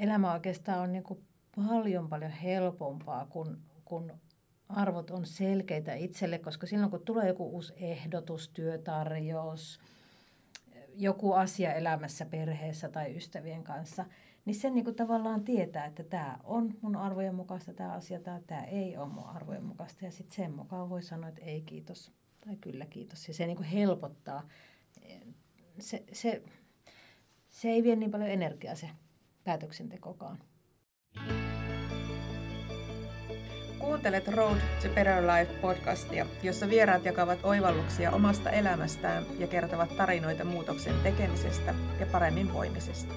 elämä oikeastaan on niin kuin paljon paljon helpompaa, kun, kun arvot on selkeitä itselle, koska silloin kun tulee joku uusi ehdotus, työtarjous, joku asia elämässä perheessä tai ystävien kanssa, niin sen niin kuin tavallaan tietää, että tämä on mun arvojen mukaista tämä asia tai tämä ei ole mun arvojen mukaista. Ja sitten sen mukaan voi sanoa, että ei kiitos tai kyllä kiitos. Ja se niin kuin helpottaa. Se, se, se ei vie niin paljon energiaa se päätöksentekokaan. Kuuntelet Road to Better Life podcastia, jossa vieraat jakavat oivalluksia omasta elämästään ja kertovat tarinoita muutoksen tekemisestä ja paremmin voimisesta.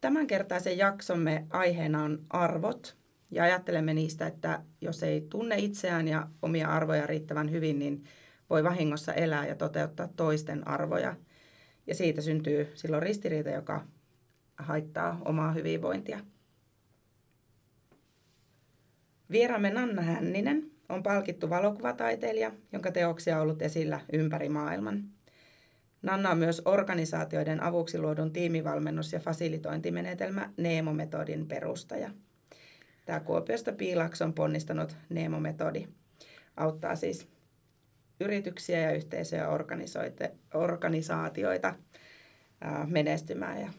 Tämänkertaisen jaksomme aiheena on arvot ja ajattelemme niistä, että jos ei tunne itseään ja omia arvoja riittävän hyvin, niin voi vahingossa elää ja toteuttaa toisten arvoja. Ja siitä syntyy silloin ristiriita, joka haittaa omaa hyvinvointia. Vieraamme Nanna Hänninen on palkittu valokuvataiteilija, jonka teoksia on ollut esillä ympäri maailman. Nanna on myös organisaatioiden avuksi luodun tiimivalmennus- ja fasilitointimenetelmä Neemo-metodin perustaja. Tämä Kuopiosta Piilaks on ponnistanut Neemo-metodi. Auttaa siis yrityksiä ja yhteisöjä ja organisaatioita menestymään ja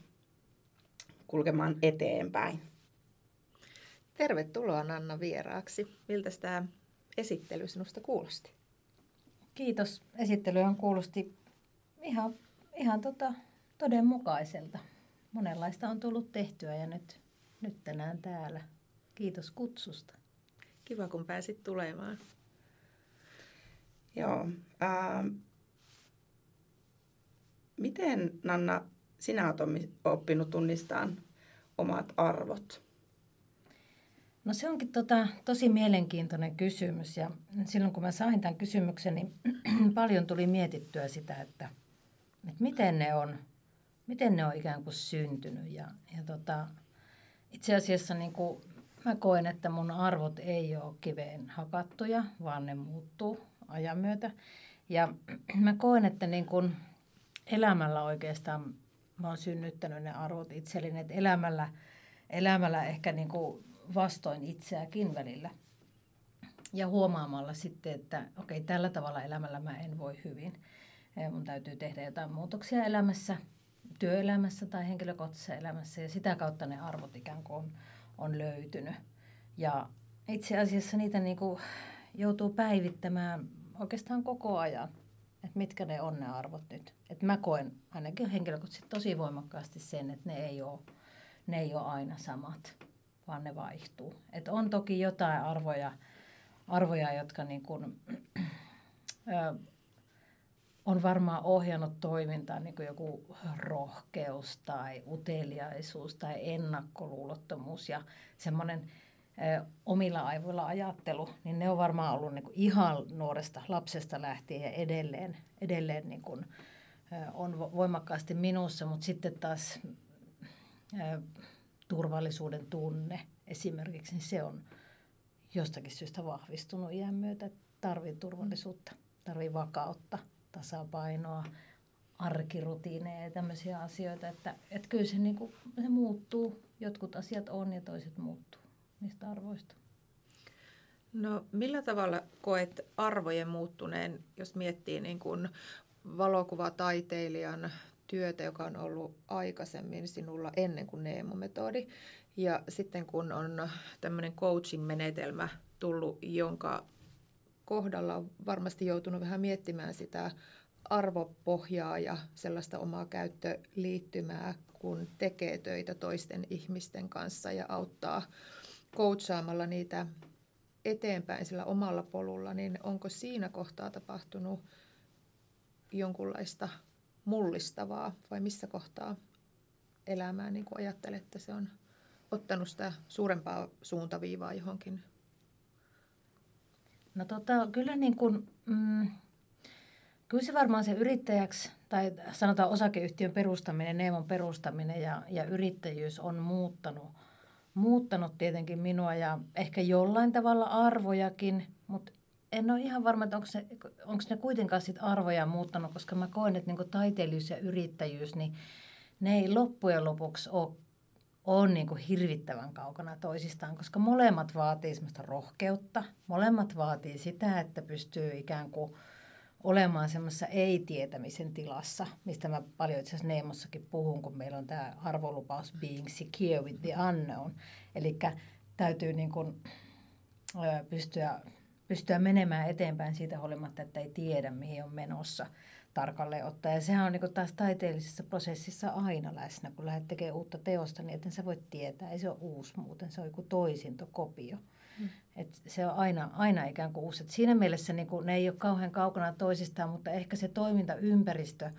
kulkemaan eteenpäin. Tervetuloa Nanna vieraaksi. Miltä tämä esittely sinusta kuulosti? Kiitos. Esittely on kuulosti ihan, ihan tota, todenmukaiselta. Monenlaista on tullut tehtyä ja nyt, nyt tänään täällä. Kiitos kutsusta. Kiva, kun pääsit tulemaan. Joo. Ää, miten, Nanna, sinä olet oppinut tunnistamaan omat arvot? No se onkin tota, tosi mielenkiintoinen kysymys ja silloin kun mä sain tämän kysymyksen, niin paljon tuli mietittyä sitä, että, että miten, ne on, miten ne on ikään kuin syntynyt. Ja, ja tota, itse asiassa niin kuin mä koen, että mun arvot ei ole kiveen hakattuja, vaan ne muuttuu ajan myötä. Ja mä koen, että niin kuin elämällä oikeastaan mä oon synnyttänyt ne arvot itselleni, että elämällä, elämällä ehkä niin vastoin itseäkin välillä. Ja huomaamalla sitten, että okei, tällä tavalla elämällä mä en voi hyvin. Mun täytyy tehdä jotain muutoksia elämässä, työelämässä tai henkilökohtaisessa elämässä ja sitä kautta ne arvot ikään kuin on, on löytynyt. Ja itse asiassa niitä niin kuin joutuu päivittämään oikeastaan koko ajan että mitkä ne on ne arvot nyt. Että mä koen ainakin henkilökohtaisesti tosi voimakkaasti sen, että ne ei ole, ne ei ole aina samat, vaan ne vaihtuu. Että on toki jotain arvoja, arvoja jotka niin kuin, ö, on varmaan ohjannut toimintaa, niin kuin joku rohkeus tai uteliaisuus tai ennakkoluulottomuus ja semmoinen omilla aivoilla ajattelu, niin ne on varmaan ollut niin kuin ihan nuoresta lapsesta lähtien ja edelleen, edelleen niin kuin, on voimakkaasti minussa, mutta sitten taas turvallisuuden tunne esimerkiksi, niin se on jostakin syystä vahvistunut iän myötä. Tarvii turvallisuutta, tarvii vakautta, tasapainoa, arkirutiineja ja tämmöisiä asioita, että, että kyllä se, niin kuin, se muuttuu. Jotkut asiat on ja toiset muuttuu niistä arvoista? No millä tavalla koet arvojen muuttuneen, jos miettii niin kuin valokuvataiteilijan työtä, joka on ollut aikaisemmin sinulla ennen kuin Neemo-metodi. Ja sitten kun on tämmöinen coaching-menetelmä tullut, jonka kohdalla on varmasti joutunut vähän miettimään sitä arvopohjaa ja sellaista omaa käyttöliittymää, kun tekee töitä toisten ihmisten kanssa ja auttaa coachaamalla niitä eteenpäin sillä omalla polulla, niin onko siinä kohtaa tapahtunut jonkunlaista mullistavaa vai missä kohtaa elämää niin ajattelet, että se on ottanut sitä suurempaa suuntaviivaa johonkin? No tota, kyllä niin kuin, mm, kyllä se varmaan se yrittäjäksi tai sanotaan osakeyhtiön perustaminen, Neemon perustaminen ja, ja yrittäjyys on muuttanut – muuttanut tietenkin minua ja ehkä jollain tavalla arvojakin, mutta en ole ihan varma, että onko, se, onko ne kuitenkaan sit arvoja muuttanut, koska mä koen, että niin taiteilijuus ja yrittäjyys, niin ne ei loppujen lopuksi ole, ole niin hirvittävän kaukana toisistaan, koska molemmat vaatii semmoista rohkeutta, molemmat vaatii sitä, että pystyy ikään kuin olemaan semmoisessa ei-tietämisen tilassa, mistä mä paljon itse asiassa Neemossakin puhun, kun meillä on tämä arvolupaus being secure with the unknown. Eli täytyy niin kuin, pystyä, pystyä menemään eteenpäin siitä huolimatta, että ei tiedä, mihin on menossa tarkalleen ottaa. Ja sehän on niin taas taiteellisessa prosessissa aina läsnä, kun lähdet tekemään uutta teosta, niin että sä voit tietää. Ei se ole uusi muuten, se on joku toisinto, kopio. Et se on aina, aina ikään kuin uusi. Et siinä mielessä niin kuin, ne ei ole kauhean kaukana toisistaan, mutta ehkä se toimintaympäristö,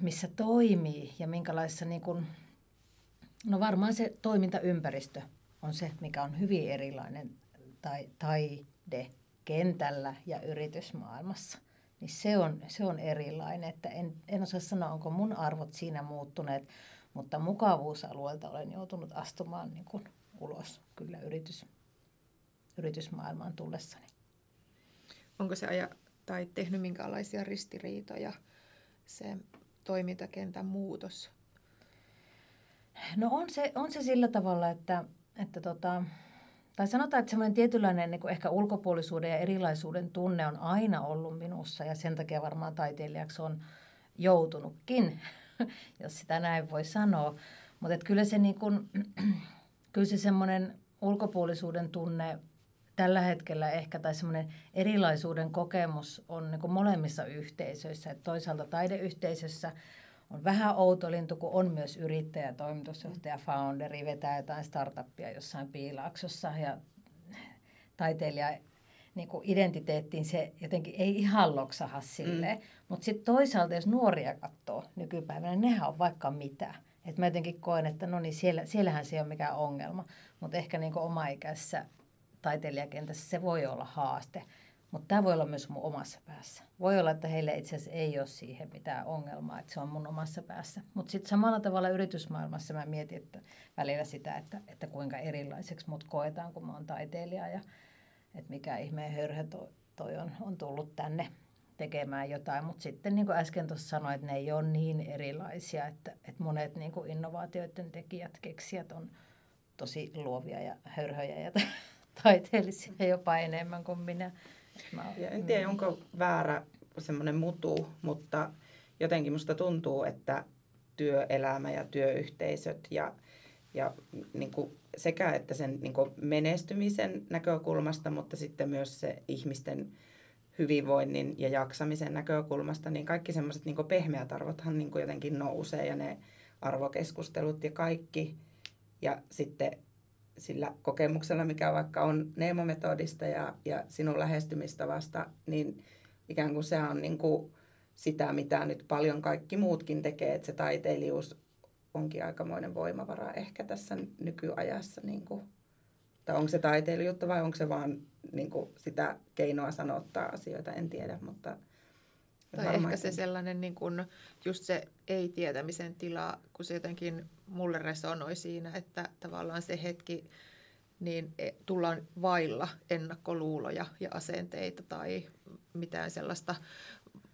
missä toimii ja minkälaisessa, niin kuin, no varmaan se toimintaympäristö on se, mikä on hyvin erilainen tai, taide kentällä ja yritysmaailmassa. Niin se on, se on erilainen, että en, en osaa sanoa, onko mun arvot siinä muuttuneet, mutta mukavuusalueelta olen joutunut astumaan niin kuin ulos kyllä yritys, yritysmaailmaan tullessani. Onko se aja, tai tehnyt minkälaisia ristiriitoja se toimintakentän muutos? No on se, on se sillä tavalla, että, että tota, tai sanotaan, että semmoinen tietynlainen niin kuin ehkä ulkopuolisuuden ja erilaisuuden tunne on aina ollut minussa ja sen takia varmaan taiteilijaksi on joutunutkin, jos sitä näin voi sanoa. Mutta kyllä se, niin kuin, kyllä se semmoinen ulkopuolisuuden tunne tällä hetkellä ehkä tai semmoinen erilaisuuden kokemus on niin kuin molemmissa yhteisöissä. Et toisaalta taideyhteisössä on vähän outo lintu, kun on myös yrittäjä, toimitusjohtaja, founderi, vetää jotain startuppia jossain piilaaksossa ja taiteilija niin kuin identiteettiin se jotenkin ei ihan loksaha silleen. Mm. Mutta sitten toisaalta, jos nuoria katsoo nykypäivänä, niin nehän on vaikka mitä. Et mä jotenkin koen, että no niin, siellä, siellähän se ei ole mikään ongelma. Mutta ehkä niin oma-ikäisessä taiteilijakentässä se voi olla haaste. Mutta tämä voi olla myös mun omassa päässä. Voi olla, että heille itse asiassa ei ole siihen mitään ongelmaa, että se on mun omassa päässä. Mutta sitten samalla tavalla yritysmaailmassa mä mietin että välillä sitä, että, että kuinka erilaiseksi mut koetaan, kun mä oon taiteilija ja että mikä ihmeen hörhö toi, toi on, on tullut tänne tekemään jotain. Mutta sitten niin kuin äsken tuossa sanoin, että ne ei ole niin erilaisia, että, että monet niin kuin innovaatioiden tekijät, keksijät on tosi luovia ja hörhöjä ja taiteellisia jopa enemmän kuin minä. Mä, ja en tiedä, onko väärä semmoinen mutu, mutta jotenkin musta tuntuu, että työelämä ja työyhteisöt ja, ja niin kuin sekä että sen niin kuin menestymisen näkökulmasta, mutta sitten myös se ihmisten hyvinvoinnin ja jaksamisen näkökulmasta, niin kaikki semmoiset niin pehmeät arvothan niin kuin jotenkin nousee ja ne arvokeskustelut ja kaikki. Ja sitten sillä kokemuksella, mikä vaikka on Neemo-metodista ja, ja sinun lähestymistavasta, niin ikään kuin se on niin kuin sitä, mitä nyt paljon kaikki muutkin tekee, että se taiteilijuus onkin aikamoinen voimavara ehkä tässä nykyajassa. Niin kuin, tai onko se taiteilijuutta vai onko se vaan niin kuin sitä keinoa sanottaa asioita, en tiedä, mutta tai ehkä se sellainen niin kuin, just se ei-tietämisen tila, kun se jotenkin mulle resonoi siinä, että tavallaan se hetki, niin e, tullaan vailla ennakkoluuloja ja asenteita tai mitään sellaista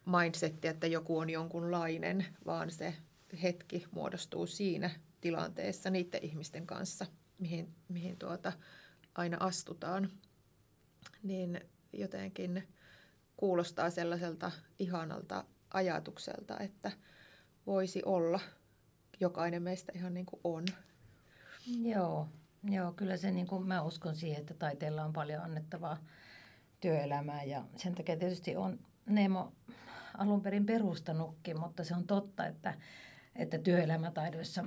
mindsettiä, että joku on jonkunlainen, vaan se hetki muodostuu siinä tilanteessa niiden ihmisten kanssa, mihin, mihin tuota aina astutaan. Niin jotenkin kuulostaa sellaiselta ihanalta ajatukselta, että voisi olla jokainen meistä ihan niin kuin on. Joo, joo kyllä se niin kuin mä uskon siihen, että taiteella on paljon annettavaa työelämää ja sen takia tietysti on Nemo alun perin perustanutkin, mutta se on totta, että, että työelämätaidoissa,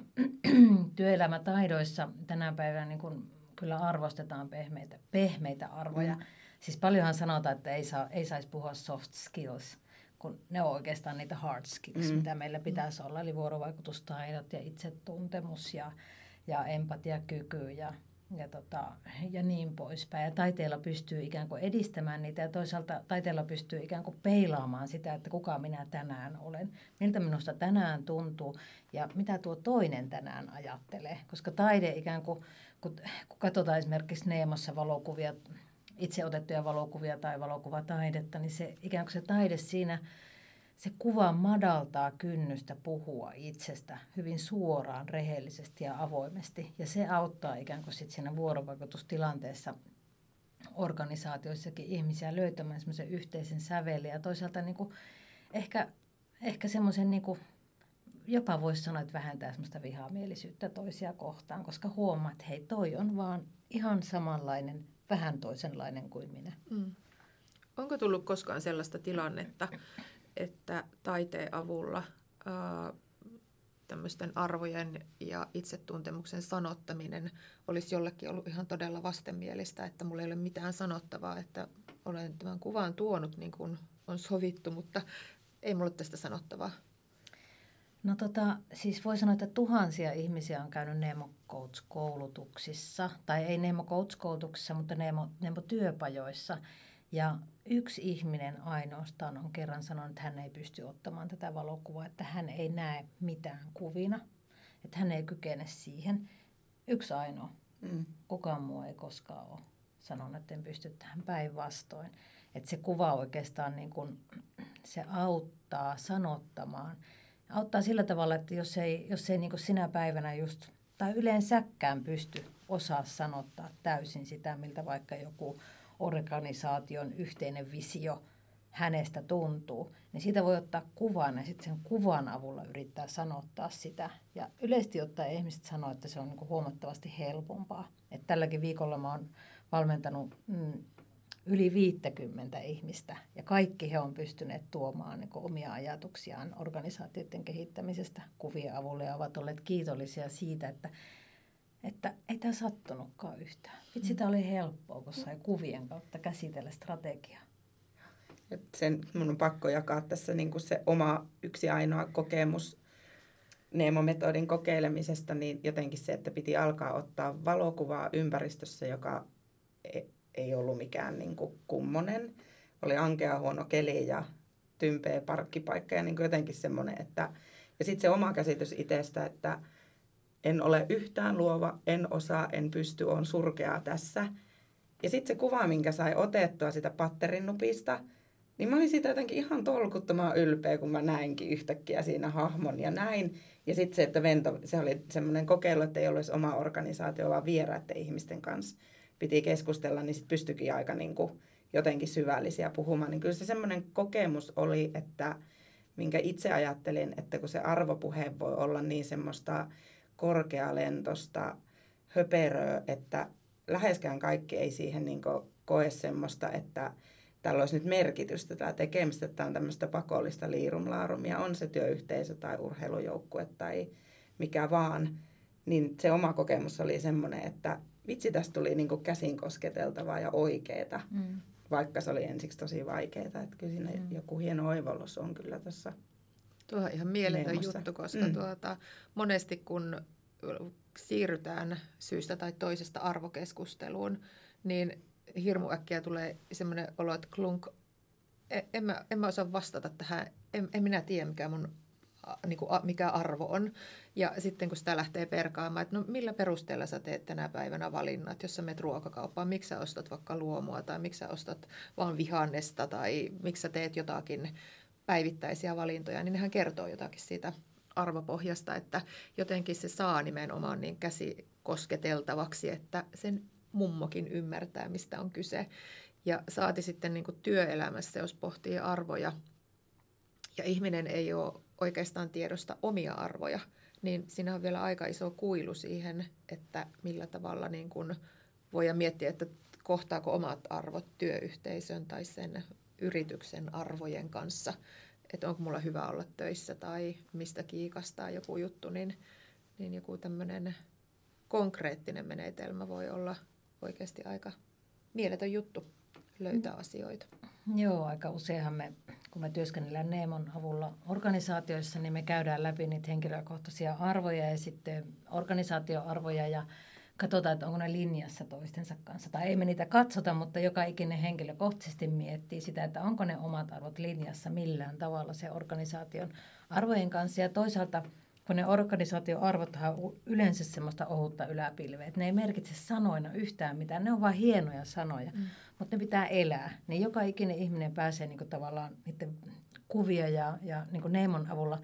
työelämätaidoissa tänä päivänä niin kuin kyllä arvostetaan pehmeitä, pehmeitä arvoja. Mm. Siis paljonhan sanotaan, että ei, saa, ei saisi puhua soft skills, kun ne on oikeastaan niitä hard skills, mm. mitä meillä pitäisi olla, eli vuorovaikutustaidot ja itsetuntemus ja, ja empatiakyky ja, ja, tota, ja niin poispäin. Ja taiteella pystyy ikään kuin edistämään niitä ja toisaalta taiteella pystyy ikään kuin peilaamaan sitä, että kuka minä tänään olen, miltä minusta tänään tuntuu ja mitä tuo toinen tänään ajattelee. Koska taide ikään kuin, kun, kun katsotaan esimerkiksi Neemossa valokuvia itse otettuja valokuvia tai valokuvataidetta, niin se ikään kuin se taide siinä, se kuva madaltaa kynnystä puhua itsestä hyvin suoraan, rehellisesti ja avoimesti. Ja se auttaa ikään kuin sit siinä vuorovaikutustilanteessa organisaatioissakin ihmisiä löytämään semmoisen yhteisen sävelen ja toisaalta niin kuin ehkä, ehkä semmoisen niin kuin jopa voisi sanoa, että vähentää semmoista vihamielisyyttä toisia kohtaan, koska huomaat, että hei, toi on vaan ihan samanlainen, vähän toisenlainen kuin minä. Mm. Onko tullut koskaan sellaista tilannetta, että taiteen avulla ää, tämmöisten arvojen ja itsetuntemuksen sanottaminen olisi jollekin ollut ihan todella vastenmielistä, että mulla ei ole mitään sanottavaa, että olen tämän kuvan tuonut niin kuin on sovittu, mutta ei mulla tästä sanottavaa. No tota, siis voi sanoa, että tuhansia ihmisiä on käynyt Nemo Coach-koulutuksissa, tai ei Nemo Coach-koulutuksissa, mutta Nemo, Nemo työpajoissa. Ja yksi ihminen ainoastaan on kerran sanonut, että hän ei pysty ottamaan tätä valokuvaa, että hän ei näe mitään kuvina, että hän ei kykene siihen. Yksi ainoa. Mm. Kukaan muu ei koskaan ole sanonut, että en pysty tähän päinvastoin. Että se kuva oikeastaan niin kuin, se auttaa sanottamaan – auttaa sillä tavalla, että jos ei, jos ei niin sinä päivänä just, tai yleensäkään pysty osaa sanottaa täysin sitä, miltä vaikka joku organisaation yhteinen visio hänestä tuntuu, niin siitä voi ottaa kuvan ja sitten sen kuvan avulla yrittää sanottaa sitä. Ja yleisesti ottaen ihmiset sanoo, että se on niin huomattavasti helpompaa. Et tälläkin viikolla mä oon valmentanut mm, yli 50 ihmistä ja kaikki he on pystyneet tuomaan niin omia ajatuksiaan organisaatioiden kehittämisestä kuvien avulla ja ovat olleet kiitollisia siitä, että, että ei tämä sattunutkaan yhtään. Vitsi, tämä oli helppoa, kun sai kuvien kautta käsitellä strategiaa. sen mun on pakko jakaa tässä niin kuin se oma yksi ainoa kokemus Nemo-metodin kokeilemisesta, niin jotenkin se, että piti alkaa ottaa valokuvaa ympäristössä, joka e- ei ollut mikään niin kuin kummonen. Oli ankea huono keli ja tympeä parkkipaikka ja niin kuin jotenkin semmoinen, että... Ja sitten se oma käsitys itsestä, että en ole yhtään luova, en osaa, en pysty, on surkeaa tässä. Ja sitten se kuva, minkä sai otettua sitä patterin nupista, niin mä olin siitä jotenkin ihan tolkuttoman ylpeä, kun mä näinkin yhtäkkiä siinä hahmon ja näin. Ja sitten se, että Vento, se oli semmoinen kokeilu, että ei olisi oma organisaatio, vaan vieraiden ihmisten kanssa piti keskustella, niin sitten pystyikin aika niin kuin jotenkin syvällisiä puhumaan. Niin kyllä se semmoinen kokemus oli, että minkä itse ajattelin, että kun se arvopuhe voi olla niin semmoista korkealentosta höperöä, että läheskään kaikki ei siihen niin koe semmoista, että tällä olisi nyt merkitystä tämä tekemistä, että tämä on tämmöistä pakollista liirumlaarumia, on se työyhteisö tai urheilujoukkue tai mikä vaan, niin se oma kokemus oli semmoinen, että vitsi tästä tuli niin kuin käsin kosketeltavaa ja oikeeta, mm. vaikka se oli ensiksi tosi vaikeaa. Että kyllä siinä mm. joku hieno oivallus on kyllä tuossa Tuo on ihan mieletön juttu, koska mm. tuota, monesti kun siirrytään syystä tai toisesta arvokeskusteluun, niin hirmu äkkiä tulee semmoinen olo, että klunk, e, en mä, en mä osaa vastata tähän, en, en minä tiedä mikä mun niin kuin, mikä arvo on. Ja sitten kun sitä lähtee perkaamaan, että no millä perusteella sä teet tänä päivänä valinnat, jos sä menet ruokakauppaan, miksi sä ostat vaikka luomua tai miksi sä ostat vaan vihannesta tai miksi sä teet jotakin päivittäisiä valintoja, niin nehän kertoo jotakin siitä arvopohjasta, että jotenkin se saa nimenomaan niin käsi kosketeltavaksi, että sen mummokin ymmärtää, mistä on kyse. Ja saati sitten niin kuin työelämässä, jos pohtii arvoja, ja ihminen ei ole oikeastaan tiedosta omia arvoja, niin siinä on vielä aika iso kuilu siihen, että millä tavalla niin kuin voidaan miettiä, että kohtaako omat arvot työyhteisön tai sen yrityksen arvojen kanssa, että onko mulla hyvä olla töissä tai mistä kiikastaa joku juttu, niin, niin joku tämmöinen konkreettinen menetelmä voi olla oikeasti aika mieletön juttu löytää mm. asioita. Joo, aika useinhan me, kun me työskennellään Neemon avulla organisaatioissa, niin me käydään läpi niitä henkilökohtaisia arvoja ja sitten organisaatioarvoja ja katsotaan, että onko ne linjassa toistensa kanssa. Tai ei me niitä katsota, mutta joka ikinen henkilökohtaisesti miettii sitä, että onko ne omat arvot linjassa millään tavalla se organisaation arvojen kanssa. Ja toisaalta kun ne organisaatioarvot on yleensä semmoista ohutta yläpilveä, että ne ei merkitse sanoina yhtään mitään, ne on vain hienoja sanoja. Mm. Mutta ne pitää elää. Niin joka ikinen ihminen pääsee niin kuin tavallaan niiden kuvia ja, ja niin kuin avulla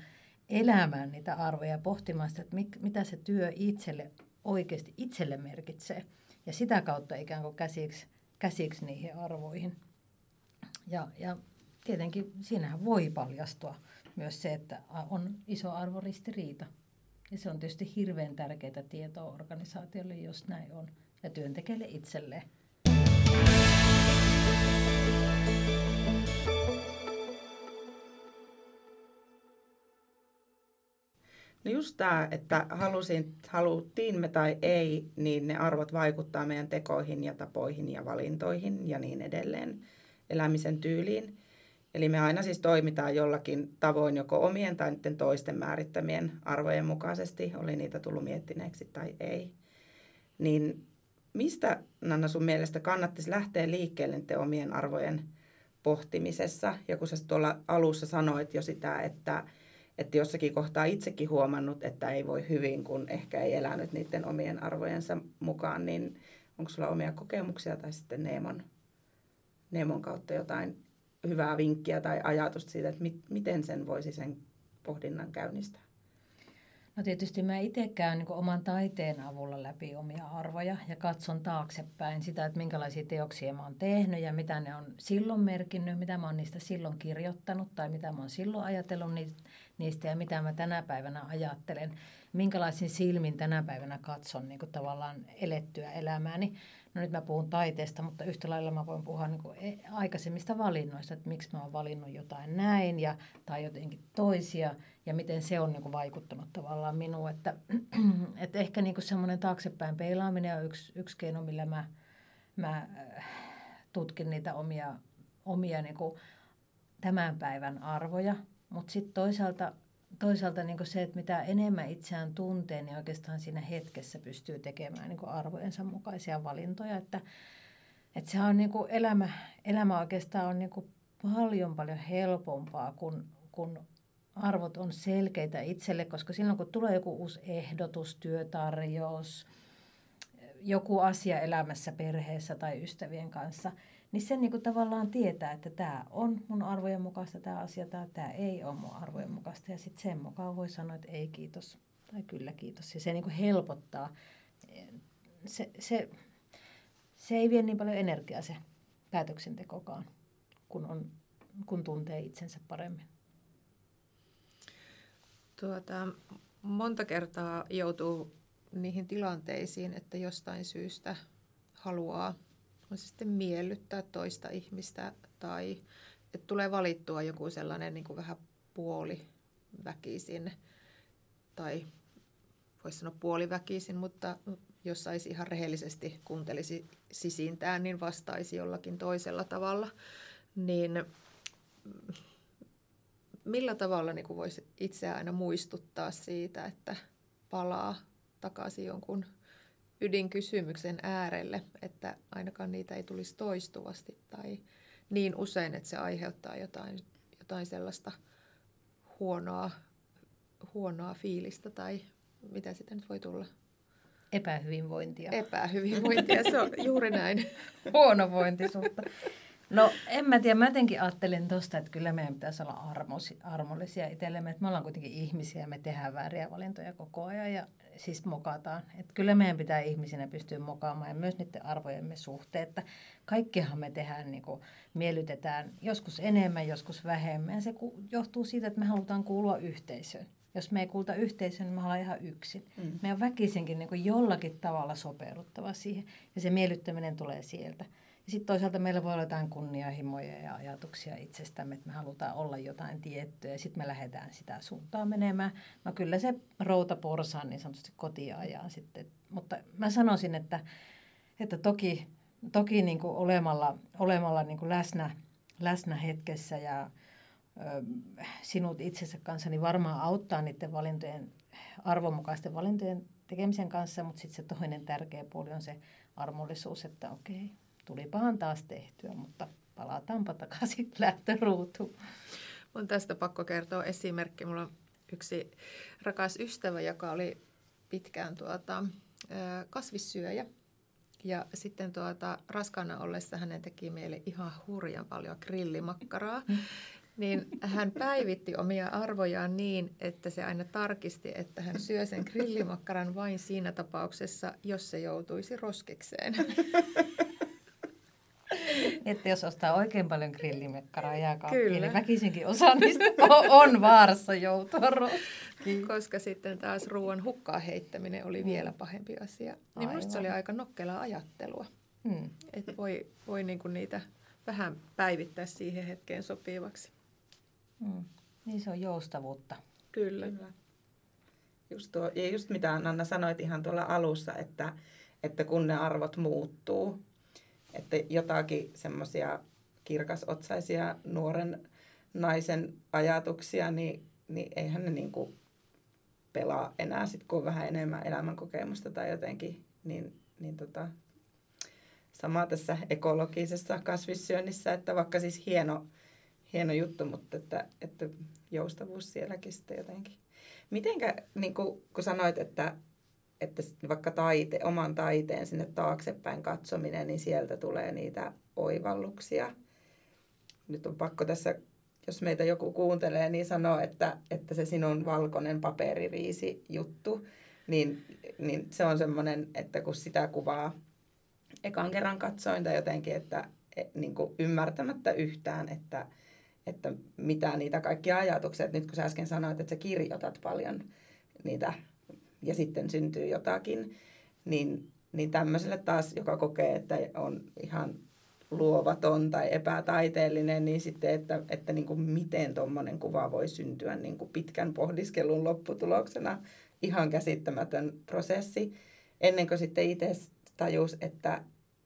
elämään niitä arvoja ja pohtimaan sitä, että mit, mitä se työ itselle oikeasti itselle merkitsee. Ja sitä kautta ikään kuin käsiksi, käsiksi niihin arvoihin. Ja, ja tietenkin siinähän voi paljastua myös se, että on iso arvoristiriita. Ja se on tietysti hirveän tärkeää tietoa organisaatiolle, jos näin on, ja työntekijälle itselleen. No just tämä, että halusin, haluttiin me tai ei, niin ne arvot vaikuttaa meidän tekoihin ja tapoihin ja valintoihin ja niin edelleen elämisen tyyliin. Eli me aina siis toimitaan jollakin tavoin joko omien tai niiden toisten määrittämien arvojen mukaisesti, oli niitä tullut miettineeksi tai ei. Niin mistä, Nanna, sun mielestä kannattaisi lähteä liikkeelle niiden omien arvojen pohtimisessa? Ja kun sä tuolla alussa sanoit jo sitä, että, että jossakin kohtaa itsekin huomannut, että ei voi hyvin, kun ehkä ei elänyt niiden omien arvojensa mukaan, niin onko sulla omia kokemuksia tai sitten Neemon, Neemon kautta jotain hyvää vinkkiä tai ajatusta siitä, että mit, miten sen voisi sen pohdinnan käynnistää? No tietysti mä itse käyn niin oman taiteen avulla läpi omia arvoja ja katson taaksepäin sitä, että minkälaisia teoksia mä oon tehnyt ja mitä ne on silloin merkinnyt, mitä mä oon niistä silloin kirjoittanut tai mitä mä oon silloin ajatellut niistä ja mitä mä tänä päivänä ajattelen. Minkälaisin silmin tänä päivänä katson niin tavallaan elettyä elämääni no nyt mä puhun taiteesta, mutta yhtä lailla mä voin puhua niin aikaisemmista valinnoista, että miksi mä oon valinnut jotain näin ja, tai jotenkin toisia ja miten se on niin kuin vaikuttanut tavallaan minuun. Että, että ehkä niin kuin semmoinen taaksepäin peilaaminen on yksi, yksi keino, millä mä, mä äh, tutkin niitä omia, omia niin kuin tämän päivän arvoja, mutta sitten toisaalta toisaalta niin se, että mitä enemmän itseään tuntee, niin oikeastaan siinä hetkessä pystyy tekemään niin arvojensa mukaisia valintoja. Että, että se on niin elämä, elämä oikeastaan on niin paljon paljon helpompaa, kun, kun arvot on selkeitä itselle, koska silloin kun tulee joku uusi ehdotus, työtarjous, joku asia elämässä perheessä tai ystävien kanssa – niin sen niin kuin tavallaan tietää, että tämä on mun arvojen mukaista tämä asia, tai tämä ei ole mun arvojen mukaista. Ja sitten sen mukaan voi sanoa, että ei kiitos tai kyllä kiitos. Ja se niin kuin helpottaa. Se, se, se ei vie niin paljon energiaa se päätöksentekokaan, kun, on, kun tuntee itsensä paremmin. Tuota, monta kertaa joutuu niihin tilanteisiin, että jostain syystä haluaa on se sitten miellyttää toista ihmistä tai että tulee valittua joku sellainen niin kuin vähän puoliväkisin tai voisi sanoa puoliväkisin, mutta jos saisi ihan rehellisesti kuuntelisi sisintään, niin vastaisi jollakin toisella tavalla. Niin millä tavalla niin kuin voisi itse aina muistuttaa siitä, että palaa takaisin jonkun ydinkysymyksen äärelle, että ainakaan niitä ei tulisi toistuvasti tai niin usein, että se aiheuttaa jotain, jotain sellaista huonoa, huonoa fiilistä tai mitä sitä nyt voi tulla. Epähyvinvointia. Epähyvinvointia, se on juuri näin. Huonovointisuutta. No en mä tiedä, mä jotenkin ajattelin tuosta, että kyllä meidän pitäisi olla armos, armollisia itsellemme, että me ollaan kuitenkin ihmisiä ja me tehdään vääriä valintoja koko ajan ja siis mokataan. Että kyllä meidän pitää ihmisinä pystyä mokaamaan ja myös niiden arvojemme suhteen, että kaikkihan me tehdään, niin kuin, miellytetään joskus enemmän, joskus vähemmän. Ja se johtuu siitä, että me halutaan kuulua yhteisöön. Jos me ei kuulta yhteisöön, niin me ollaan ihan yksin. Mm. Meidän väkisinkin niin jollakin tavalla sopeuduttava siihen ja se miellyttäminen tulee sieltä. Ja sitten toisaalta meillä voi olla jotain kunnianhimoja ja ajatuksia itsestämme, että me halutaan olla jotain tiettyä ja sitten me lähdetään sitä suuntaan menemään. No kyllä se routa porsaan niin sanotusti kotiin ajaa sitten. Mutta mä sanoisin, että, että toki, toki niin kuin olemalla, olemalla niin kuin läsnä, läsnä hetkessä ja ö, sinut itsensä kanssa, niin varmaan auttaa niiden valintojen, arvonmukaisten valintojen tekemisen kanssa, mutta sitten se toinen tärkeä puoli on se armollisuus, että okei, tulipahan taas tehtyä, mutta palataanpa takaisin lähtöruutuun. On tästä pakko kertoa esimerkki. Mulla on yksi rakas ystävä, joka oli pitkään tuota, kasvissyöjä. Ja sitten tuota, raskaana ollessa hänen teki meille ihan hurjan paljon grillimakkaraa. Mm. Niin hän päivitti omia arvojaan niin, että se aina tarkisti, että hän syö sen grillimakkaran vain siinä tapauksessa, jos se joutuisi roskikseen. Että jos ostaa oikein paljon grillimekkaraa jääkaappiin, niin väkisinkin osa niistä on vaarassa joutua roskiin. Koska sitten taas ruoan hukkaa heittäminen oli mm. vielä pahempi asia. Niin minusta se oli aika nokkelaa ajattelua. Hmm. Että voi, voi niinku niitä vähän päivittää siihen hetkeen sopivaksi. Hmm. Niin se on joustavuutta. Kyllä. Kyllä. Just tuo, ja just mitä Anna sanoit ihan tuolla alussa, että, että kun ne arvot muuttuu, että jotakin semmoisia kirkasotsaisia nuoren naisen ajatuksia, niin, niin eihän ne niin kuin pelaa enää sit, kun on vähän enemmän elämänkokemusta tai jotenkin, niin, niin tota, sama tässä ekologisessa kasvissyönnissä, että vaikka siis hieno, hieno juttu, mutta että, että joustavuus sielläkin sitten jotenkin. Mitenkä, niin kuin, kun sanoit, että että vaikka taite, oman taiteen sinne taaksepäin katsominen, niin sieltä tulee niitä oivalluksia. Nyt on pakko tässä, jos meitä joku kuuntelee, niin sanoa, että, että se sinun valkoinen papeririisi juttu, niin, niin se on semmoinen, että kun sitä kuvaa ekan kerran katsoin tai jotenkin, että e, niin kuin ymmärtämättä yhtään, että, että mitä niitä kaikkia ajatuksia, että nyt kun sä äsken sanoit, että sä kirjoitat paljon niitä ja sitten syntyy jotakin, niin, niin tämmöiselle taas, joka kokee, että on ihan luovaton tai epätaiteellinen, niin sitten, että, että niin kuin miten tuommoinen kuva voi syntyä niin kuin pitkän pohdiskelun lopputuloksena, ihan käsittämätön prosessi, ennen kuin sitten itse tajus, että,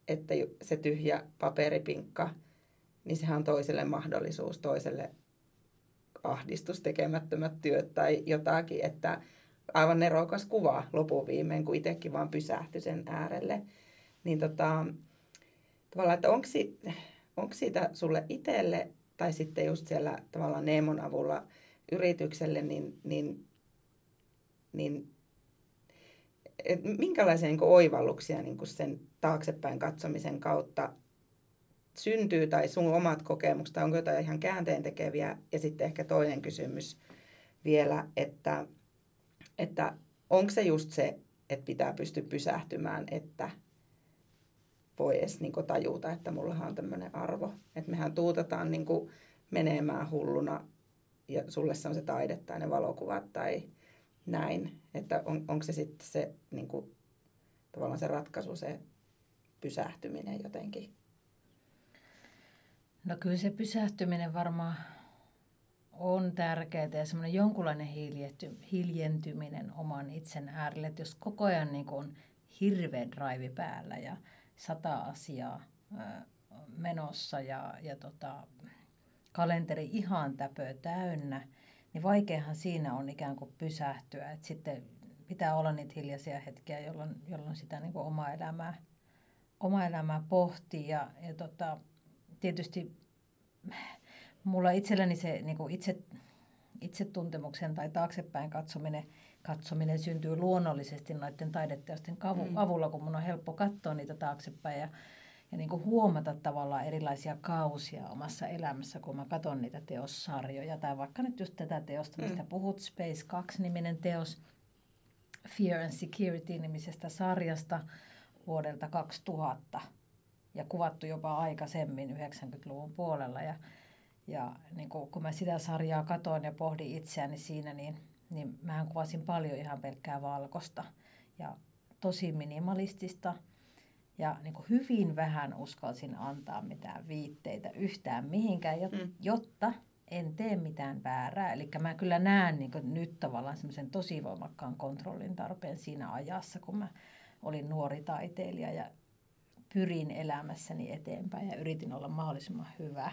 että se tyhjä paperipinkka, niin sehän on toiselle mahdollisuus, toiselle ahdistus, tekemättömät työt tai jotakin, että, aivan nerokas kuva lopuviimein, kun itsekin vaan pysähtyi sen äärelle. Niin tota, tavallaan, että onko, onko siitä sulle itselle tai sitten just siellä tavallaan Neemon avulla yritykselle, niin, niin, niin et minkälaisia niin oivalluksia niin sen taaksepäin katsomisen kautta syntyy tai sun omat kokemukset, tai onko jotain ihan käänteen tekeviä? Ja sitten ehkä toinen kysymys vielä, että että onko se just se, että pitää pystyä pysähtymään, että voi edes niin tajuta, että mullahan on tämmöinen arvo. Että mehän tuutetaan niin menemään hulluna ja sulle se on se taide tai ne valokuvat tai näin. Että on, onko se sitten se niin kuin, tavallaan se ratkaisu, se pysähtyminen jotenkin? No kyllä se pysähtyminen varmaan on tärkeää ja semmoinen jonkunlainen hiljentyminen oman itsen äärelle. Että jos koko ajan niin on hirveä drive päällä ja sata asiaa menossa ja, ja tota, kalenteri ihan täpö täynnä, niin vaikeahan siinä on ikään kuin pysähtyä. Että sitten pitää olla niitä hiljaisia hetkiä, jolloin, jolloin sitä niin kuin omaa elämää, omaa elämää pohtii. Ja, ja tota, tietysti mulla itselläni se niin kuin itse, itsetuntemuksen tai taaksepäin katsominen, katsominen syntyy luonnollisesti noiden taideteosten kavu, mm. avulla, kun mun on helppo katsoa niitä taaksepäin ja, ja niin kuin huomata tavallaan erilaisia kausia omassa elämässä, kun mä katson niitä teossarjoja. Tai vaikka nyt just tätä teosta, mistä mm. puhut, Space 2-niminen teos, Fear and Security-nimisestä sarjasta vuodelta 2000 ja kuvattu jopa aikaisemmin 90-luvun puolella. Ja ja niin kun, kun mä sitä sarjaa katoin ja pohdin itseäni siinä, niin, niin mähän kuvasin paljon ihan pelkkää valkosta ja tosi minimalistista. Ja niin hyvin vähän uskalsin antaa mitään viitteitä yhtään mihinkään, mm. jotta en tee mitään väärää. Eli mä kyllä näen niin nyt tavallaan semmoisen tosi voimakkaan kontrollin tarpeen siinä ajassa, kun mä olin nuori taiteilija ja pyrin elämässäni eteenpäin ja yritin olla mahdollisimman hyvä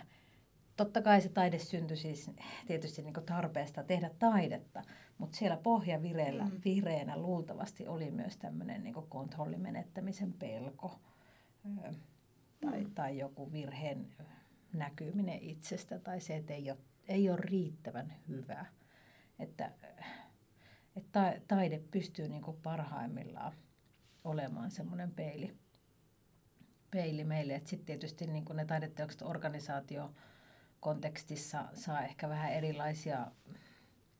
totta kai se taide syntyi siis tietysti niin tarpeesta tehdä taidetta, mutta siellä pohjavireellä mm. vihreänä luultavasti oli myös tämmöinen niin kontrollimenettämisen pelko ö, tai, mm. tai joku virheen näkyminen itsestä tai se, että ei ole, ei ole riittävän hyvä. Että, että taide pystyy niin parhaimmillaan olemaan semmoinen peili, peili meille. Sitten tietysti niin ne taideteokset organisaatio kontekstissa saa ehkä vähän erilaisia,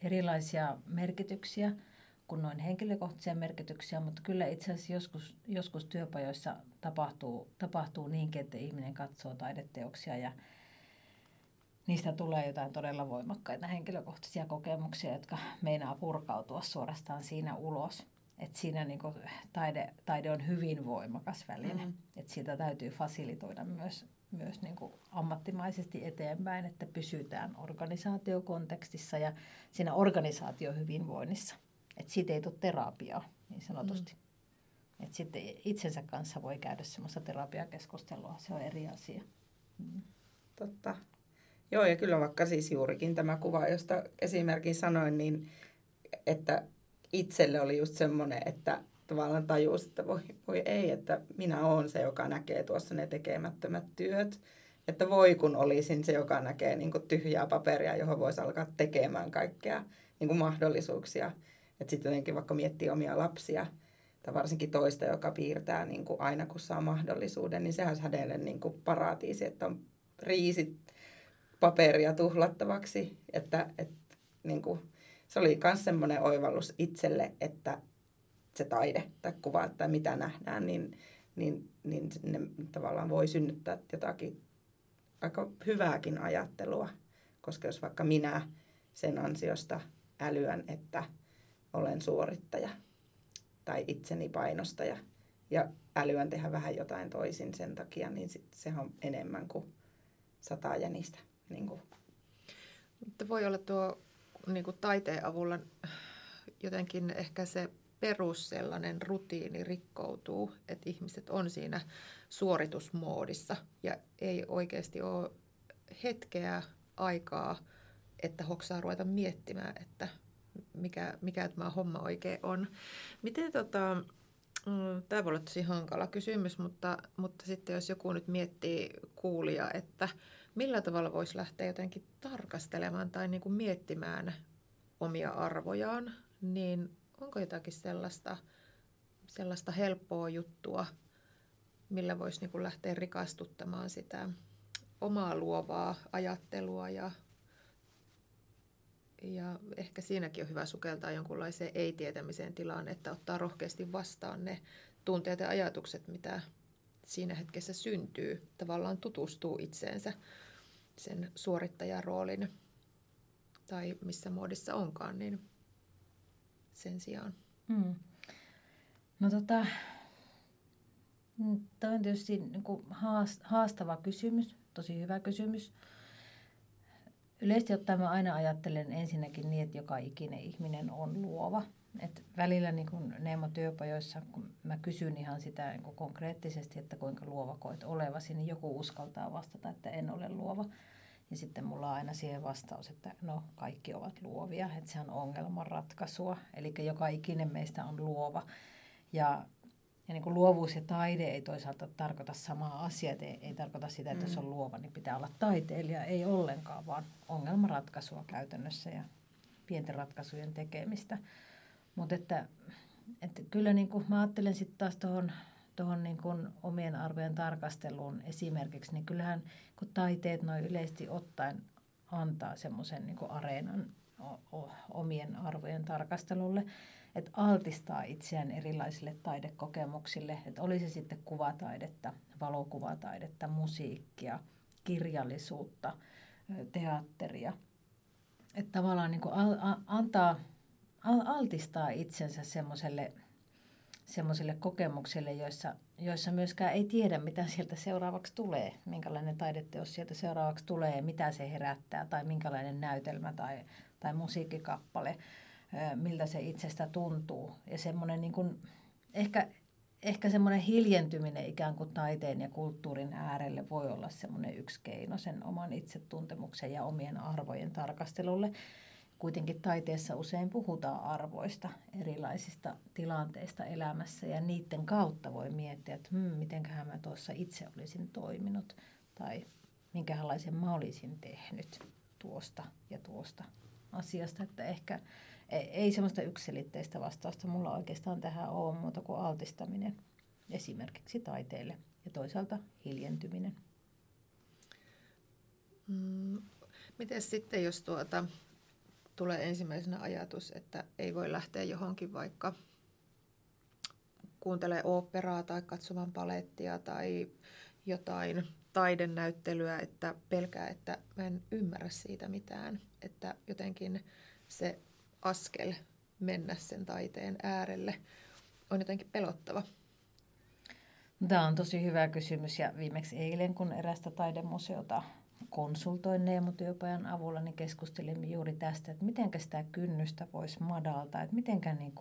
erilaisia merkityksiä kuin noin henkilökohtaisia merkityksiä, mutta kyllä itse asiassa joskus, joskus työpajoissa tapahtuu, tapahtuu niinkin, että ihminen katsoo taideteoksia ja niistä tulee jotain todella voimakkaita henkilökohtaisia kokemuksia, jotka meinaa purkautua suorastaan siinä ulos. Et siinä niinku taide, taide on hyvin voimakas väline. Mm-hmm. Et siitä täytyy fasilitoida myös, myös niinku ammattimaisesti eteenpäin, että pysytään organisaatiokontekstissa ja siinä organisaatiohyvinvoinnissa. Että siitä ei tule terapiaa niin sanotusti. Mm. Että sitten itsensä kanssa voi käydä semmoista terapiakeskustelua, se on eri asia. Mm. Totta. Joo, ja kyllä vaikka siis juurikin tämä kuva, josta esimerkin sanoin, niin että itselle oli just semmoinen, että tavallaan tajusi, että voi, voi ei, että minä olen se, joka näkee tuossa ne tekemättömät työt. Että voi kun olisin se, joka näkee niin tyhjää paperia, johon voisi alkaa tekemään kaikkea niin mahdollisuuksia. Että sitten jotenkin vaikka miettii omia lapsia, tai varsinkin toista, joka piirtää niin kuin aina kun saa mahdollisuuden, niin sehän olisi hänelle niin kuin paratiisi, että on riisit paperia tuhlattavaksi. Että, että niin kuin, se oli myös semmoinen oivallus itselle, että se taide tai kuva tai mitä nähdään, niin, niin, niin ne tavallaan voi synnyttää jotakin aika hyvääkin ajattelua. Koska jos vaikka minä sen ansiosta älyän, että olen suorittaja tai itseni painostaja ja älyän tehdä vähän jotain toisin sen takia, niin sit se on enemmän kuin sata jänistä. Niin kuin. Mutta voi olla tuo niin kuin taiteen avulla jotenkin ehkä se perus sellainen rutiini rikkoutuu, että ihmiset on siinä suoritusmoodissa ja ei oikeasti ole hetkeä aikaa, että hoksaa ruveta miettimään, että mikä, mikä tämä homma oikein on. Miten tota, mm, tämä voi olla tosi hankala kysymys, mutta, mutta sitten jos joku nyt miettii kuulia, että millä tavalla voisi lähteä jotenkin tarkastelemaan tai niin kuin miettimään omia arvojaan, niin onko jotakin sellaista, sellaista helppoa juttua, millä voisi niin kuin lähteä rikastuttamaan sitä omaa luovaa ajattelua ja ja ehkä siinäkin on hyvä sukeltaa jonkunlaiseen ei-tietämiseen tilaan, että ottaa rohkeasti vastaan ne tunteet ja ajatukset, mitä siinä hetkessä syntyy. Tavallaan tutustuu itseensä sen suorittajan roolin tai missä muodissa onkaan, niin sen sijaan. Hmm. No tota, Tämä on tietysti niin haastava kysymys, tosi hyvä kysymys. Yleisesti ottaen mä aina ajattelen ensinnäkin niin, että joka ikinen ihminen on luova. Et välillä niin kun Neemo-työpajoissa, kun mä kysyn ihan sitä niin konkreettisesti, että kuinka luova koet olevasi, niin joku uskaltaa vastata, että en ole luova. Ja sitten mulla on aina siihen vastaus, että no kaikki ovat luovia, että se on ongelmanratkaisua. Eli joka ikinen meistä on luova. Ja ja niin kuin luovuus ja taide ei toisaalta tarkoita samaa asiaa. Ei, ei tarkoita sitä, että mm. jos on luova, niin pitää olla taiteilija. Ei ollenkaan, vaan ongelmanratkaisua käytännössä ja pienten ratkaisujen tekemistä. Mutta että, että kyllä niin kuin mä ajattelen sitten taas tuohon tuohon niin kuin omien arvojen tarkasteluun esimerkiksi, niin kyllähän kun taiteet noin yleisesti ottaen antaa semmoisen niin areenan omien arvojen tarkastelulle että altistaa itseään erilaisille taidekokemuksille, että oli se sitten kuvataidetta, valokuvataidetta, musiikkia, kirjallisuutta, teatteria. Että tavallaan niin kuin antaa, altistaa itsensä semmoiselle semmoiselle kokemukselle, joissa, joissa myöskään ei tiedä, mitä sieltä seuraavaksi tulee, minkälainen taideteos sieltä seuraavaksi tulee, mitä se herättää tai minkälainen näytelmä tai, tai musiikkikappale miltä se itsestä tuntuu. Ja semmoinen niin kuin, ehkä, ehkä semmoinen hiljentyminen ikään kuin taiteen ja kulttuurin äärelle voi olla semmoinen yksi keino sen oman itsetuntemuksen ja omien arvojen tarkastelulle. Kuitenkin taiteessa usein puhutaan arvoista, erilaisista tilanteista elämässä ja niiden kautta voi miettiä, että hmm, mitenköhän mä tuossa itse olisin toiminut tai minkälaisen mä olisin tehnyt tuosta ja tuosta asiasta. Että ehkä, ei semmoista yksilitteistä vastausta mulla oikeastaan tähän ole muuta kuin altistaminen. esimerkiksi taiteelle ja toisaalta hiljentyminen. Mm, miten sitten, jos tuota, tulee ensimmäisenä ajatus, että ei voi lähteä johonkin vaikka kuuntelee oopperaa tai katsomaan palettia tai jotain taidenäyttelyä, että pelkää, että mä en ymmärrä siitä mitään. Että jotenkin se askel mennä sen taiteen äärelle on jotenkin pelottava. Tämä on tosi hyvä kysymys ja viimeksi eilen, kun erästä taidemuseota konsultoin Neemo-työpajan avulla, niin keskustelimme juuri tästä, että miten sitä kynnystä voisi madaltaa, että miten niin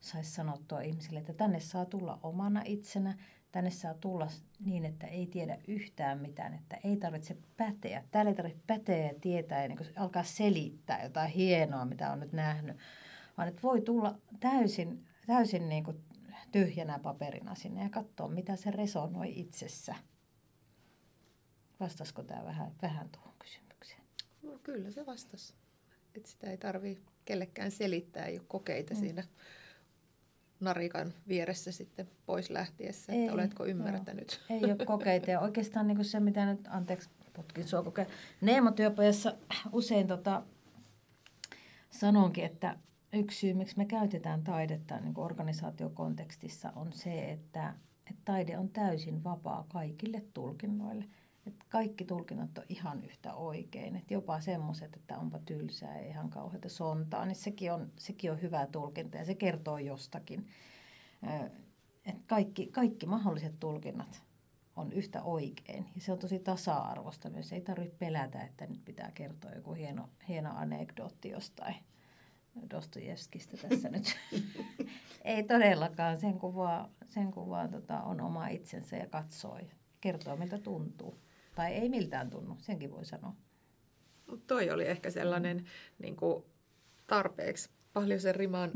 saisi sanottua ihmisille, että tänne saa tulla omana itsenä, tänne saa tulla niin, että ei tiedä yhtään mitään, että ei tarvitse päteä. Täällä ei tarvitse päteä ja tietää ja niin alkaa selittää jotain hienoa, mitä on nyt nähnyt, vaan että voi tulla täysin, täysin niin tyhjänä paperina sinne ja katsoa, mitä se resonoi itsessä. Vastasko tämä vähän, vähän tuohon kysymykseen? No, kyllä se vastasi. Että sitä ei tarvitse kellekään selittää, ei ole kokeita mm. siinä narikan vieressä sitten pois lähtiessä, että ei, oletko ymmärtänyt. Joo, ei ole kokeita ja oikeastaan niin kuin se, mitä nyt, anteeksi, putkin sua kokea. Neemo-työpajassa usein tota, sanonkin, että yksi syy, miksi me käytetään taidetta niin kuin organisaatiokontekstissa on se, että, että taide on täysin vapaa kaikille tulkinnoille. Että kaikki tulkinnat on ihan yhtä oikein. Että jopa semmoiset, että onpa tylsää ja ihan kauheita sontaa, niin sekin on, sekin on hyvä tulkinta ja se kertoo jostakin. Että kaikki, kaikki mahdolliset tulkinnat on yhtä oikein. Ja se on tosi tasa-arvosta myös. Ei tarvitse pelätä, että nyt pitää kertoa joku hieno, hieno anekdootti jostain Dostojevskistä tässä nyt. Ei todellakaan. Sen kuvaa, sen kuvaa tota, on oma itsensä ja katsoo ja kertoo, miltä tuntuu. Tai ei miltään tunnu, senkin voi sanoa. Mut toi oli ehkä sellainen mm. niin kuin tarpeeksi paljon sen riman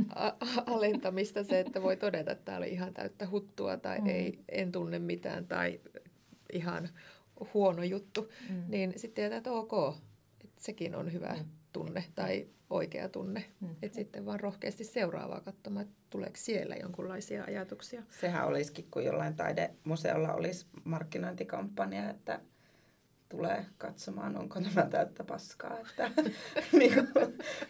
alentamista se, että voi todeta, että tämä oli ihan täyttä huttua tai mm. ei, en tunne mitään tai ihan huono juttu. Mm. Niin sitten tietää, että ok, että sekin on hyvä mm. tunne tai oikea tunne. Mm. Että sitten vaan rohkeasti seuraavaa katsomaan, että tuleeko siellä jonkunlaisia ajatuksia. Sehän olisikin, kun jollain taidemuseolla olisi markkinointikampanja, että tulee katsomaan, onko tämä täyttä paskaa. Että, niin kuin,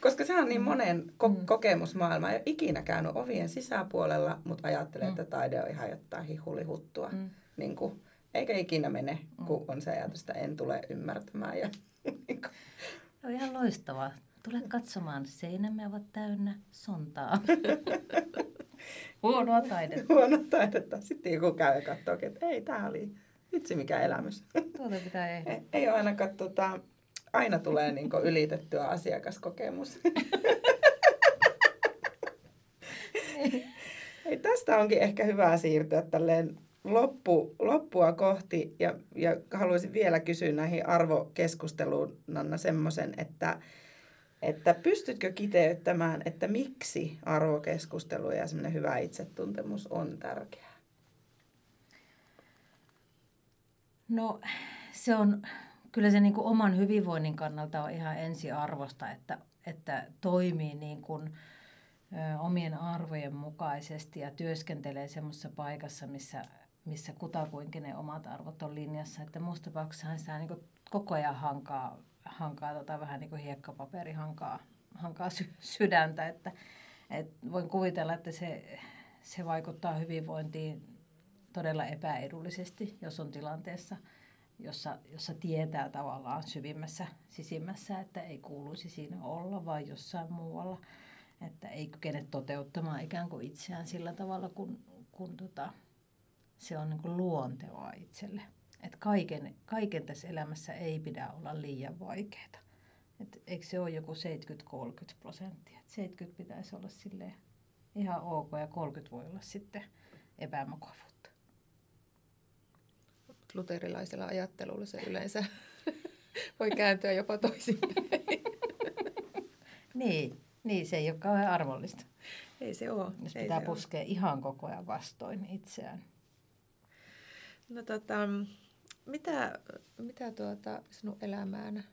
koska se on niin monen ko- mm. kokemusmaailma. Ei ole ikinä käynyt ovien sisäpuolella, mutta ajattelee, mm. että taide on ihan jotain hihulihuttua. Mm. Niin kuin, eikä ikinä mene, kun on se ajatus, että en tule ymmärtämään. Ja, niin kuin. On ihan loistavaa. Tule katsomaan, seinämme ovat täynnä sontaa. Huonoa taidetta. Huonoa taidetta. Sitten joku käy ja katsoo, että ei, tämä oli Vitsi mikä elämys. Tuota pitää. Ei, ei ole ainakaan, tota, aina tulee niin ylitettyä asiakaskokemus. Ei, tästä onkin ehkä hyvä siirtyä tälleen loppu, loppua kohti ja, ja haluaisin vielä kysyä näihin arvokeskusteluun, Nanna, semmoisen, että, että pystytkö kiteyttämään, että miksi arvokeskustelu ja semmoinen hyvä itsetuntemus on tärkeää? No se on, kyllä se niin kuin oman hyvinvoinnin kannalta on ihan ensiarvosta, että, että toimii niin kuin, ö, omien arvojen mukaisesti ja työskentelee semmoisessa paikassa, missä, missä kutakuinkin ne omat arvot on linjassa. Että muussa tapauksessa sitä niin kuin koko ajan hankaa, hankaa tota, vähän niin kuin hiekkapaperi hankaa, hankaa sy- sydäntä. Että, et voin kuvitella, että se, se vaikuttaa hyvinvointiin todella epäedullisesti, jos on tilanteessa, jossa, jossa tietää tavallaan syvimmässä sisimmässä, että ei kuuluisi siinä olla, vai jossain muualla. Että ei kykene toteuttamaan ikään kuin itseään sillä tavalla, kun, kun tota, se on niin kuin luontevaa itselle. Että kaiken, kaiken tässä elämässä ei pidä olla liian vaikeaa. Et eikö se ole joku 70-30 prosenttia? Et 70 pitäisi olla ihan ok ja 30 voi olla sitten epämukavuutta luterilaisella ajattelulla se yleensä voi kääntyä jopa toisinpäin. niin, niin, se ei ole kauhean arvollista. Ei se ole. Jos pitää puskea ole. ihan koko ajan vastoin itseään. No tota, mitä, mitä tuota sinun elämään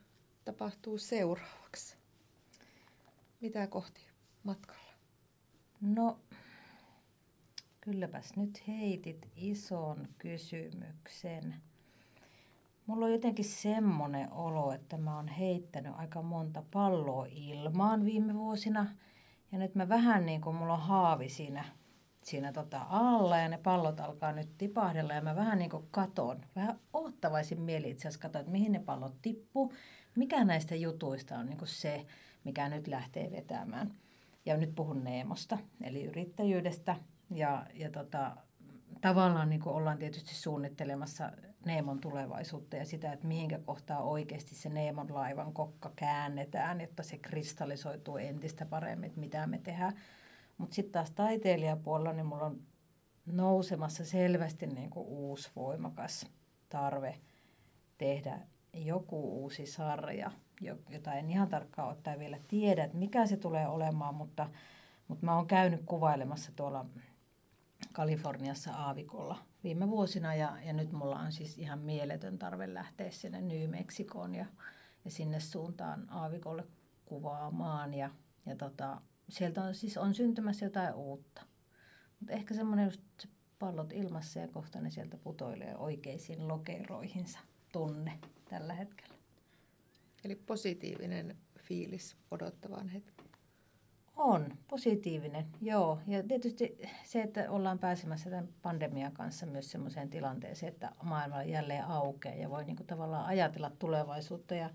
tapahtuu seuraavaksi? Mitä kohti matkalla? No, kylläpäs nyt heitit ison kysymyksen. Mulla on jotenkin semmoinen olo, että mä oon heittänyt aika monta palloa ilmaan viime vuosina. Ja nyt mä vähän niin kuin mulla on haavi siinä, siinä tota alla ja ne pallot alkaa nyt tipahdella ja mä vähän niin kuin katon. Vähän oottavaisin mieli itse asiassa katon, että mihin ne pallot tippuu. Mikä näistä jutuista on niin kuin se, mikä nyt lähtee vetämään. Ja nyt puhun Neemosta, eli yrittäjyydestä. Ja, ja tota, tavallaan niin kuin ollaan tietysti suunnittelemassa Neemon tulevaisuutta ja sitä, että mihinkä kohtaa oikeasti se Neemon laivan kokka käännetään, jotta se kristallisoituu entistä paremmin, että mitä me tehdään. Mutta sitten taas taiteilijapuolella niin mulla on nousemassa selvästi niin kuin uusi voimakas tarve tehdä joku uusi sarja, jota en ihan tarkkaan ottaen vielä tiedä, että mikä se tulee olemaan, mutta, mutta mä oon käynyt kuvailemassa tuolla Kaliforniassa aavikolla viime vuosina ja, ja nyt mulla on siis ihan mieletön tarve lähteä sinne New Mexicoon ja, ja sinne suuntaan aavikolle kuvaamaan ja, ja tota, sieltä on siis on syntymässä jotain uutta. Mutta ehkä semmoinen just pallot ilmassa ja kohta ne sieltä putoilee oikeisiin lokeroihinsa tunne tällä hetkellä. Eli positiivinen fiilis odottavaan hetkeen. On, positiivinen, joo. Ja tietysti se, että ollaan pääsemässä tämän pandemian kanssa myös sellaiseen tilanteeseen, että maailma jälleen aukeaa ja voi niin kuin tavallaan ajatella tulevaisuutta ja,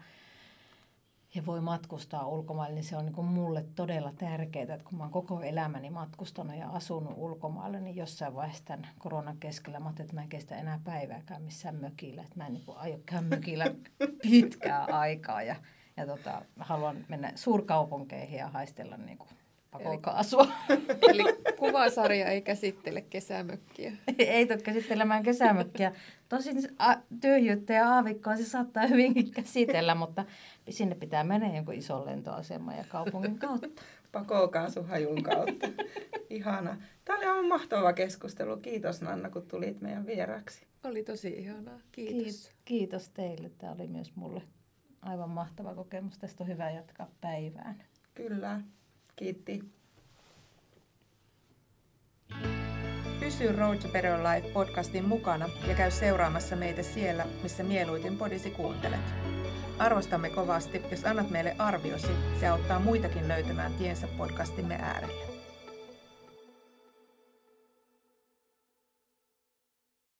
ja voi matkustaa ulkomaille, niin se on niin kuin mulle todella tärkeää, että kun mä oon koko elämäni matkustanut ja asunut ulkomailla, niin jossain vaiheessa tämän koronan keskellä mä että mä en kestä enää päivääkään missään mökillä, että mä en niin kuin aio käydä mökillä pitkää aikaa ja ja tota, haluan mennä suurkaupunkeihin ja haistella niin kuin pakokaasua. Eli, eli kuvasarja ei käsittele kesämökkiä. ei tule käsittelemään kesämökkiä. Tosin tyhjyyttä ja aavikkoa se saattaa hyvinkin käsitellä, mutta sinne pitää mennä jonkun ison lentoaseman ja kaupungin kautta. Pakokaasuhajun kautta. Ihana. Tämä oli aivan mahtava keskustelu. Kiitos Nanna, kun tulit meidän vieraksi. Oli tosi ihanaa. Kiitos. Kiitos teille. Tämä oli myös mulle aivan mahtava kokemus. Tästä on hyvä jatkaa päivään. Kyllä. Kiitti. Pysy Road to Better Life podcastin mukana ja käy seuraamassa meitä siellä, missä mieluiten podisi kuuntelet. Arvostamme kovasti, jos annat meille arviosi, se auttaa muitakin löytämään tiensä podcastimme äärelle.